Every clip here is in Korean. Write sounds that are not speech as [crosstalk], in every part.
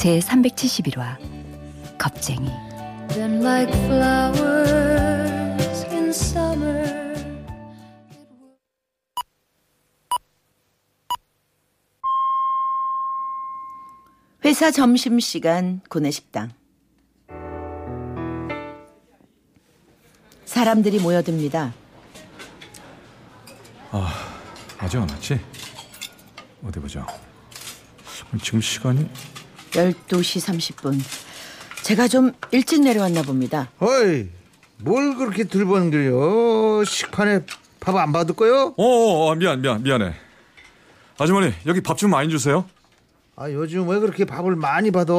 제 371화 겁쟁이 회사 점심시간 구내식당 사람들이 모여듭니다. 아직 안 왔지? 어디 보자. 지금 시간이 12시 30분. 제가 좀 일찍 내려왔나 봅니다. 어이, 뭘 그렇게 들번들여? 식판에 밥 안 받을 거요? 어, 어, 어, 미안 미안 미안해. 아주머니 여기 밥 좀 많이 주세요. 아, 요즘 왜 그렇게 밥을 많이 받아?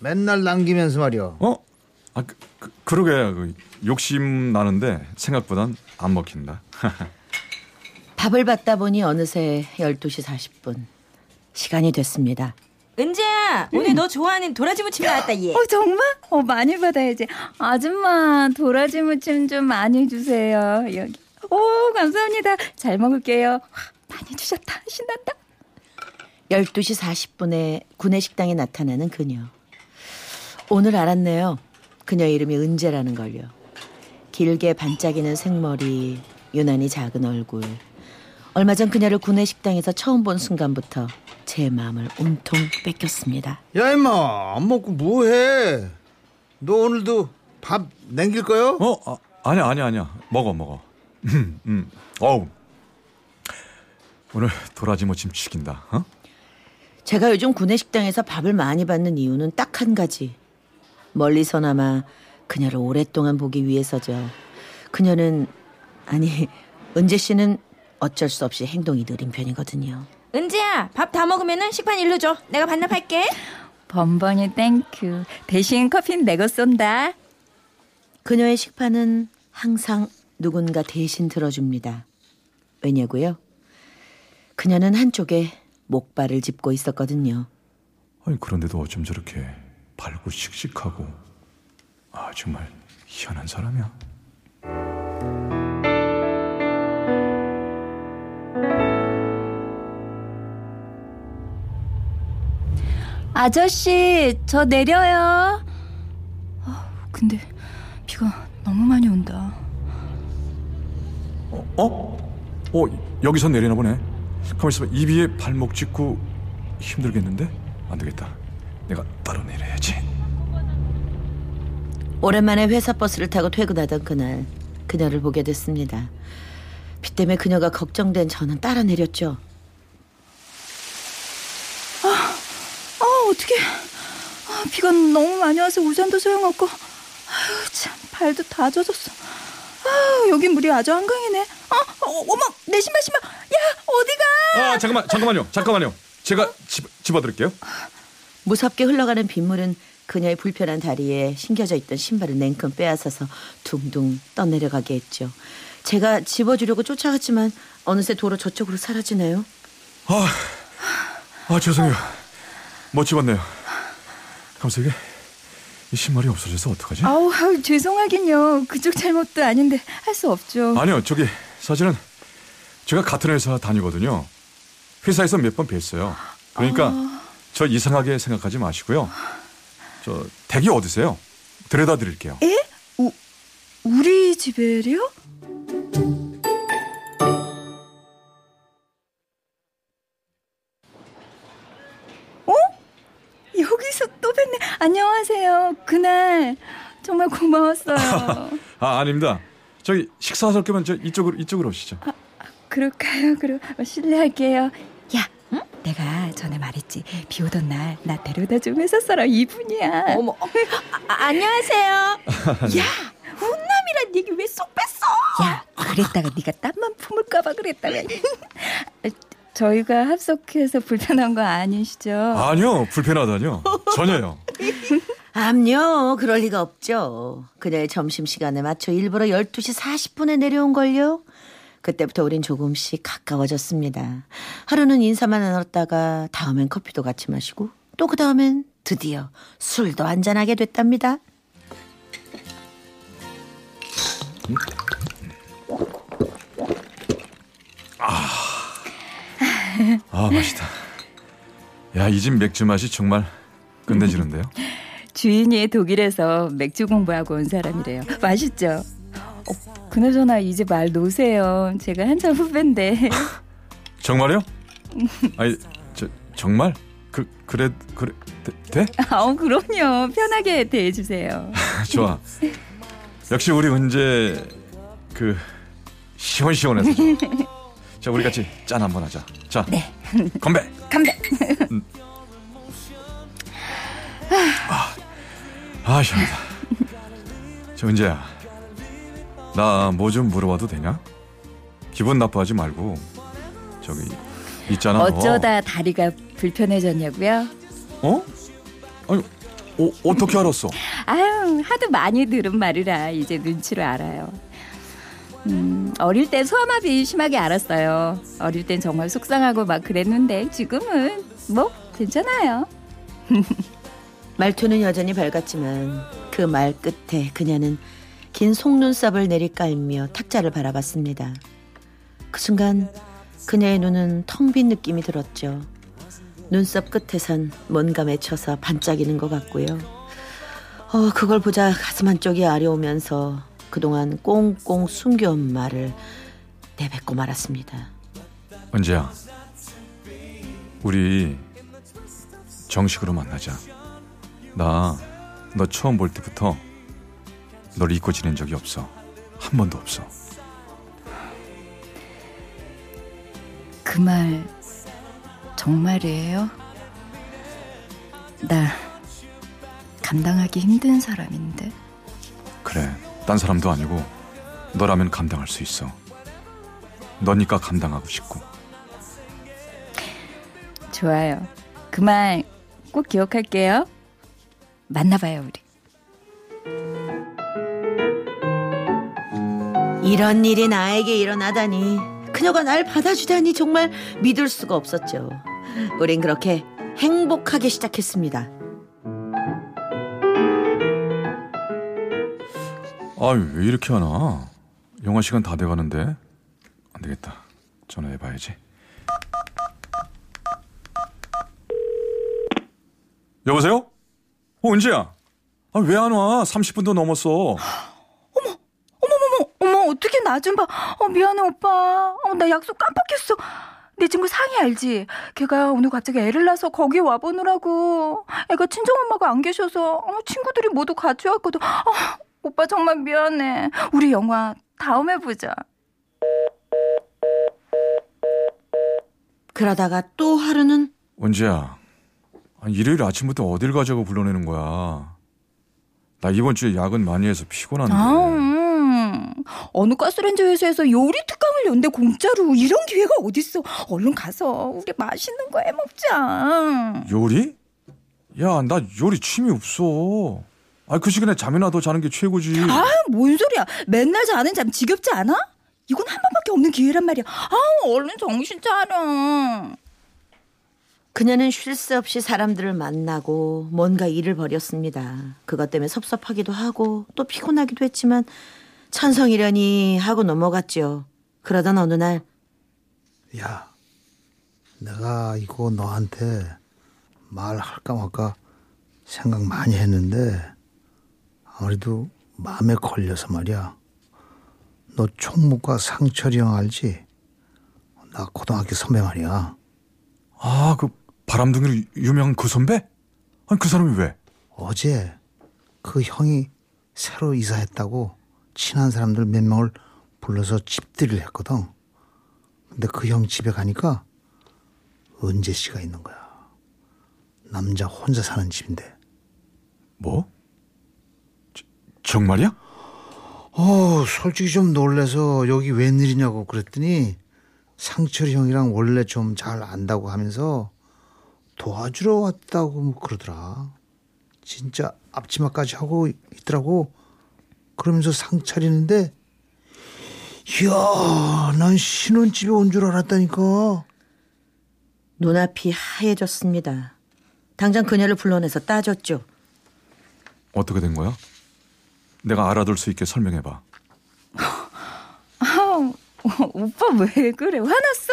맨날 남기면서 말이야. 어? 아 그, 그, 그러게 그, 욕심 나는데 생각보단 안 먹힌다. [laughs] 밥을 받다 보니 어느새 12시 40분. 시간이 됐습니다. 은재야 오늘 너 좋아하는 도라지 무침 나왔다 얘. 어 정말? 어 많이 받아야지 아줌마 도라지 무침 좀 많이 주세요 여기 오 감사합니다 잘 먹을게요 와, 많이 주셨다 신난다 12시 40분에 구내식당에 나타나는 그녀. 오늘 알았네요. 그녀 이름이 은재라는 걸요. 길게 반짝이는 생머리, 유난히 작은 얼굴. 얼마 전 그녀를 구내식당에서 처음 본 순간부터 제 마음을 온통 뺏겼습니다. 야, 임마, 안 먹고 뭐해? 너 오늘도 밥 남길 거요? 어? 아, 아니야 아니야 아니야. 먹어 먹어. 음, 음. 어우. 오늘 도라지 무침 죽인다. 어? 제가 요즘 구내식당에서 밥을 많이 받는 이유는 딱 한 가지. 멀리서나마 그녀를 오랫동안 보기 위해서죠. 그녀는 아니 은재 씨는 어쩔 수 없이 행동이 느린 편이거든요. 은재야 밥 다 먹으면은 식판 일로 줘. 내가 반납할게. [laughs] 번번이 thank you 대신 커피는 내가 쏜다 그녀의 식판은 항상 누군가 대신 들어줍니다. 왜냐고요? 그녀는 한쪽에 목발을 짚고 있었거든요. 아니 그런데도 어쩜 저렇게 밝고 씩씩하고 아 정말 희한한 사람이야. 아저씨 저 내려요 아, 근데 비가 너무 많이 온다 어? 어? 어 여기서 내리나 보네. 가만 있어봐. 이 비에 발목 짚고 힘들겠는데? 안 되겠다. 내가 따로 내려야지. 오랜만에 회사 버스를 타고 퇴근하던 그날 그녀를 보게 됐습니다. 비 때문에 그녀가 걱정된 저는 따라 내렸죠. 아 어떡해 아, 비가 너무 많이 와서 우산도 소용없고 아유 참 발도 다 젖었어 아 여기 물이 아주 한강이네 아 어, 어머 내 신발 신발 야 어디가 아 잠깐만 잠깐만요 잠깐만요. 제가 집 집어드릴게요. 무섭게 흘러가는 빗물은 그녀의 불편한 다리에 신겨져 있던 신발을 냉큼 빼앗아서 둥둥 떠내려가게 했죠. 제가 집어주려고 쫓아갔지만 어느새 도로 저쪽으로 사라지네요. 아, 아 죄송해요. 못 집었네요. 감사하게 이 신발이 없어져서 어떡하지? 아우, 아우 죄송하긴요 그쪽 잘못도 아닌데 할 수 없죠 아니요 저기 사실은 제가 같은 회사 다니거든요. 회사에서 몇 번 뵀어요. 그러니까 저 이상하게 생각하지 마시고요. 저 댁이 어디세요? 데려다 드릴게요. 에? 우, 우리 집에요? 그날 정말 고마웠어요. [laughs] 아 아닙니다. 저기 식사하실 거면 저 이쪽으로 이쪽으로 오시죠. 그럴까요? 그럼 실례할게요. 야, 응? 내가 전에 말했지. 비 오던 날 나 데려다 준 회사 사람 이분이야. 어머 아, 안녕하세요. [laughs] 야, 훈남이란 얘기 왜 쏙 뺐어? 야, 그랬다가 네가 땀만 품을까봐 그랬다가. 저희가 합석해서 불편한 거 아니시죠? 아니요, 불편하다뇨. 전혀요. [laughs] 암요, 그럴 리가 없죠. 그녀의 점심시간에 맞춰 일부러 12시 40분에 내려온걸요. 그때부터 우린 조금씩 가까워졌습니다. 하루는 인사만 나눴다가 다음엔 커피도 같이 마시고 또 그 다음엔 드디어 술도 한잔하게 됐답니다. 아, 맛있다. 야, 이 집 맥주 맛이 정말 [laughs] 끝내주는데요. 주인이 독일에서 맥주 공부하고 온 사람이래요. 맛있죠? 어, 그나저나 이제 말 놓으세요. 제가 한참 후배인데. [laughs] 정말요? 아니, 저, 정말? 그, 그래, 그래, 돼? 돼? 어, 그럼요. 편하게 대해주세요. [laughs] 좋아. 역시 우리 은재, 그, 시원시원해서. [laughs] 자, 우리 같이 짠 한번 하자. 자, 네. 건배! 간배. 아, 시원하다. 저 은재야, 나 뭐 좀 물어봐도 되냐? 기분 나빠하지 말고, 저기, 있잖아. 너. 어쩌다 다리가 불편해졌냐고요? 어? 아니, 어, 어떻게 알았어? 아유, 하도 많이 들은 말이라 이제 눈치를 알아요. 음, 어릴 땐 소아마비 심하게 알았어요. 어릴 땐 정말 속상하고 막 그랬는데 지금은 뭐 괜찮아요. [laughs] 말투는 여전히 밝았지만 그 말 끝에 그녀는 긴 속눈썹을 내리깔며 탁자를 바라봤습니다. 그 순간 그녀의 눈은 텅 빈 느낌이 들었죠. 눈썹 끝에선 뭔가 맺혀서 반짝이는 것 같고요. 어, 그걸 보자 가슴 한쪽이 아려오면서 그동안 꽁꽁 숨겨온 말을 내뱉고 말았습니다. 은재야, 우리 정식으로 만나자. 나 너 처음 볼 때부터 널 잊고 지낸 적이 없어. 한 번도 없어. 그 말 정말이에요? 나 감당하기 힘든 사람인데. 그래, 딴 사람도 아니고 너라면 감당할 수 있어. 너니까 감당하고 싶고. 좋아요. 그 말 꼭 기억할게요. 만나봐요, 우리. 이런 일이 나에게 일어나다니 그녀가 날 받아주다니 정말 믿을 수가 없었죠. 우린 그렇게 행복하게 시작했습니다. 아유, 왜 이렇게 하나? 영화 시간 다 돼가는데. 안 되겠다. 전화해봐야지. 여보세요? 어, 은지야. 아, 왜 안 와? 30분도 넘었어. 어머머머, 어머, 어떻게 나 좀 봐. 어, 미안해, 오빠. 어, 나 약속 깜빡했어. 내 친구 상희 알지? 걔가 오늘 갑자기 애를 낳아서 거기 와보느라고. 애가 친정엄마가 안 계셔서 어, 친구들이 모두 같이 왔거든. 어, 오빠 정말 미안해. 우리 영화 다음에 보자. 그러다가 또 하루는 은지야. 아, 일요일 아침부터 어딜 가자고 불러내는 거야. 나 이번 주에 야근 많이 해서 피곤한데. 아, 음. 어느 가스레인지 회사에서 요리 특강을 연대 공짜로 이런 기회가 어딨어. 얼른 가서 우리 맛있는 거 해먹자. 요리? 야, 나 요리 취미 없어. 아, 그 시간에 잠이나 더 자는 게 최고지. 아, 뭔 소리야. 맨날 자는 잠 지겹지 않아? 이건 한 번밖에 없는 기회란 말이야. 아, 얼른 정신 차려. 그녀는 쉴 새 없이 사람들을 만나고 뭔가 일을 벌였습니다. 그것 때문에 섭섭하기도 하고 또 피곤하기도 했지만 천성이려니 하고 넘어갔죠. 그러던 어느 날 야, 내가 이거 너한테 말할까 말까 생각 많이 했는데 아무래도 마음에 걸려서 말이야. 너 총무과 상철이 형 알지? 나 고등학교 선배 말이야. 아, 그 바람둥이로 유- 유명한 그 선배? 아니, 그 사람이 왜? 어제 그 형이 새로 이사했다고 친한 사람들 몇 명을 불러서 집들이를 했거든. 근데 그 형 집에 가니까 은재 씨가 있는 거야. 남자 혼자 사는 집인데. 뭐? 저- 정말이야? 어, 솔직히 좀 놀래서 여기 웬일이냐고 그랬더니 상철이 형이랑 원래 좀 잘 안다고 하면서 도와주러 왔다고 뭐 그러더라. 진짜 앞치마까지 하고 있더라고. 그러면서 상 차리는데 이야 난 신혼집에 온 줄 알았다니까. 눈앞이 하얘졌습니다. 당장 그녀를 불러내서 따졌죠. 어떻게 된 거야? 내가 알아둘 수 있게 설명해봐. [laughs] 아, 오빠 왜 그래? 화났어?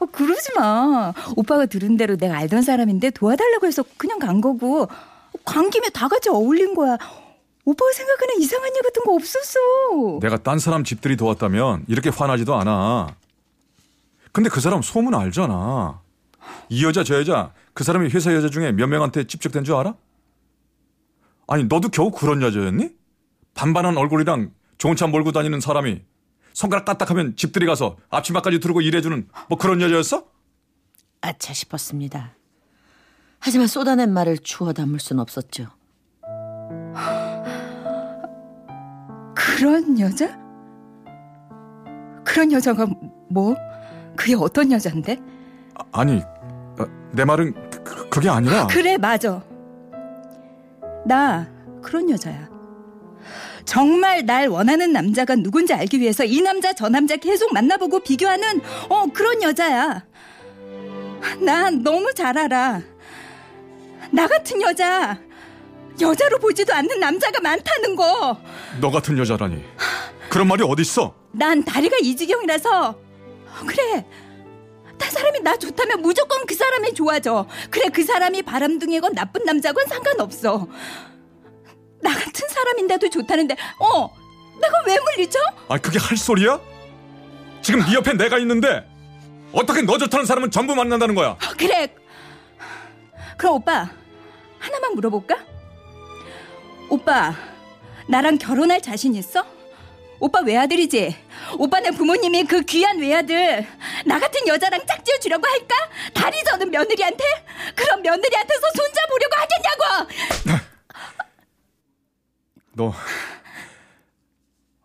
어, 그러지 마. 오빠가 들은 대로 내가 알던 사람인데 도와달라고 해서 그냥 간 거고 간 김에 다 같이 어울린 거야. 오빠가 생각하는 이상한 일 같은 거 없었어. 내가 딴 사람 집들이 도왔다면 이렇게 화나지도 않아. 근데 그 사람 소문 알잖아. 이 여자 저 여자 그 사람이 회사 여자 중에 몇 명한테 집적된 줄 알아? 아니 너도 겨우 그런 여자였니? 반반한 얼굴이랑 좋은 차 몰고 다니는 사람이 손가락 까딱하면 집들이 가서 앞치마까지 두르고 일해주는 뭐 그런 여자였어? 아차 싶었습니다. 하지만 쏟아낸 말을 주워 담을 순 없었죠. 그런 여자? 그런 여자가 뭐? 그게 어떤 여잔데? 아, 아니 어, 내 말은 그- 그, 그게 아니라 그래, 맞아. 나 그런 여자야. 정말 날 원하는 남자가 누군지 알기 위해서 이 남자 저 남자 계속 만나보고 비교하는 어 그런 여자야. 난 너무 잘 알아. 나 같은 여자 여자로 보지도 않는 남자가 많다는 거. 너 같은 여자라니 그런 말이 어딨어? 난 다리가 이 지경이라서 그래. 딴 사람이 나 좋다면 무조건 그 사람이 좋아져. 그래 그 사람이 바람둥이건 나쁜 남자건 상관없어. 나 같은 사람인데도 좋다는데 어 내가 왜 물리쳐? 아 그게 할 소리야? 지금 네 옆에 내가 있는데 어떻게 너 좋다는 사람은 전부 만난다는 거야? 어, 그래. 그럼 오빠 하나만 물어볼까? 오빠 나랑 결혼할 자신 있어? 오빠 외아들이지? 오빠네 부모님이 그 귀한 외아들 나 같은 여자랑 짝지어 주려고 할까? 다리 저는 며느리한테? 그럼 며느리한테서 손잡으려고 하겠냐고! 너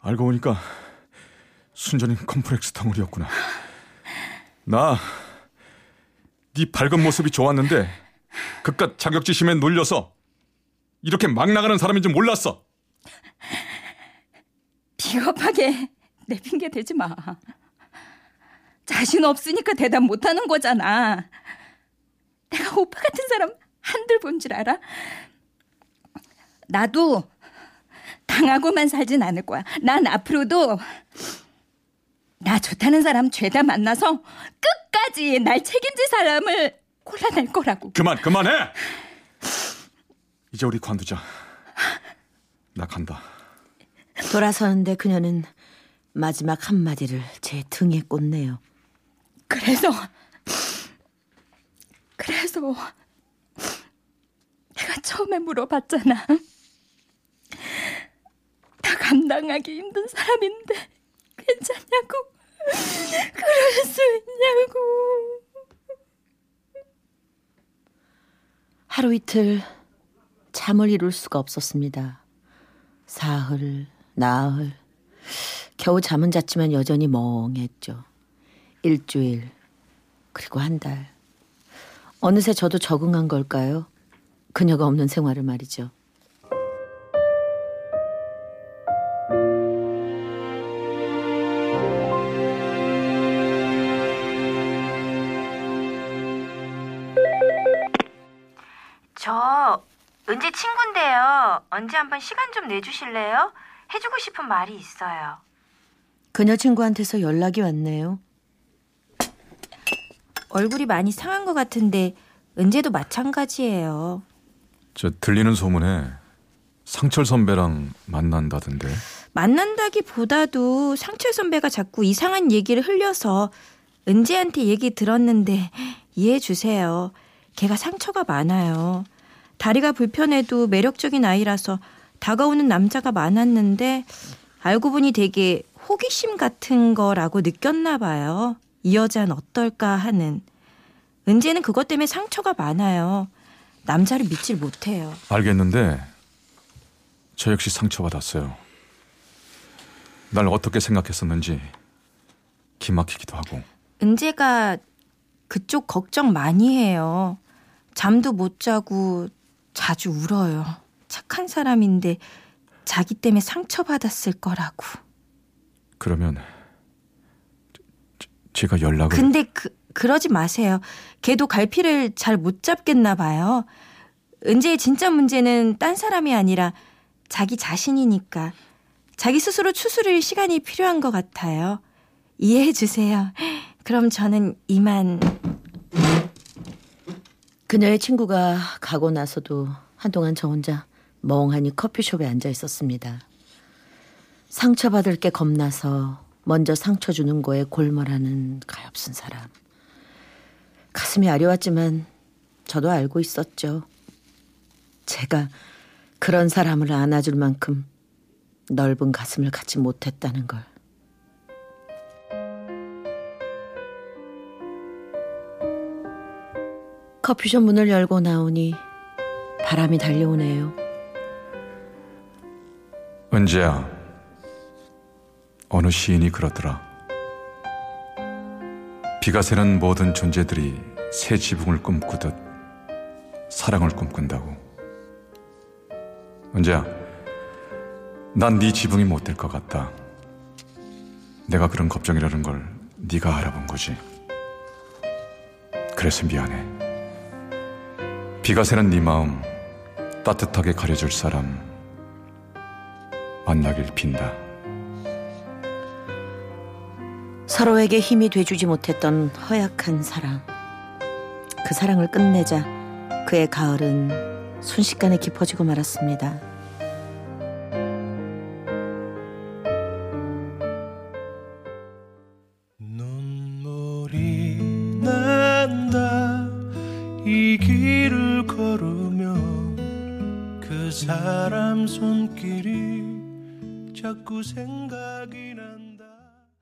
알고 보니까 순전히 컴플렉스 덩어리였구나. 나 네 밝은 모습이 좋았는데 그깟 자격지심에 놀려서 이렇게 막 나가는 사람인 줄 몰랐어. 비겁하게 내 핑계 대지 마. 자신 없으니까 대답 못하는 거잖아. 내가 오빠 같은 사람 한들 본 줄 알아? 나도 당하고만 살진 않을 거야. 난 앞으로도 나 좋다는 사람 죄다 만나서 끝까지 날 책임질 사람을 골라낼 거라고. 그만 그만해. 이제 우리 관두자. 나 간다. 돌아서는데 그녀는 마지막 한마디를 제 등에 꽂네요. 그래서 그래서 내가 처음에 물어봤잖아. 나 감당하기 힘든 사람인데 괜찮냐고. 그럴 수 있냐고. 하루 이틀 잠을 이룰 수가 없었습니다. 사흘, 나흘. 겨우 잠은 잤지만 여전히 멍했죠. 일주일, 그리고 한 달. 어느새 저도 적응한 걸까요? 그녀가 없는 생활을 말이죠. 저 은지 친구인데요. 언제 한번 시간 좀 내주실래요? 해주고 싶은 말이 있어요. 그녀 친구한테서 연락이 왔네요. 얼굴이 많이 상한 것 같은데 은재도 마찬가지예요. 저 들리는 소문에 상철 선배랑 만난다던데. 만난다기보다도 상철 선배가 자꾸 이상한 얘기를 흘려서 은재한테 얘기 들었는데 이해해 주세요. 걔가 상처가 많아요. 다리가 불편해도 매력적인 아이라서 다가오는 남자가 많았는데 알고 보니 되게 호기심 같은 거라고 느꼈나 봐요. 이 여자는 어떨까 하는. 은재는 그것 때문에 상처가 많아요. 남자를 믿질 못해요. 알겠는데 저 역시 상처받았어요. 날 어떻게 생각했었는지 기막히기도 하고. 은재가 그쪽 걱정 많이 해요. 잠도 못 자고 자주 울어요. 착한 사람인데 자기 때문에 상처받았을 거라고. 그러면 제가 연락을 근데 그, 그러지 마세요. 걔도 갈피를 잘 못 잡겠나 봐요. 은재의 진짜 문제는 딴 사람이 아니라 자기 자신이니까. 자기 스스로 추스릴 시간이 필요한 것 같아요. 이해해 주세요. 그럼 저는 이만. 그녀의 친구가 가고 나서도 한동안 저 혼자 멍하니 커피숍에 앉아 있었습니다. 상처받을 게 겁나서 먼저 상처 주는 거에 골몰하는 가엾은 사람. 가슴이 아려웠지만 저도 알고 있었죠. 제가 그런 사람을 안아줄 만큼 넓은 가슴을 갖지 못했다는 걸. 커피숍 문을 열고 나오니 바람이 달려오네요. 은재야 어느 시인이 그러더라? 비가 새는 모든 존재들이 새 지붕을 꿈꾸듯 사랑을 꿈꾼다고. 은재야 난 네 지붕이 못 될 것 같다. 내가 그런 걱정이라는 걸 네가 알아본 거지. 그래서 미안해 비가 새는 네 마음 따뜻하게 가려줄 사람 만나길 빈다. 서로에게 힘이 돼주지 못했던 허약한 사랑. 그 사랑을 끝내자 그의 가을은 순식간에 깊어지고 말았습니다.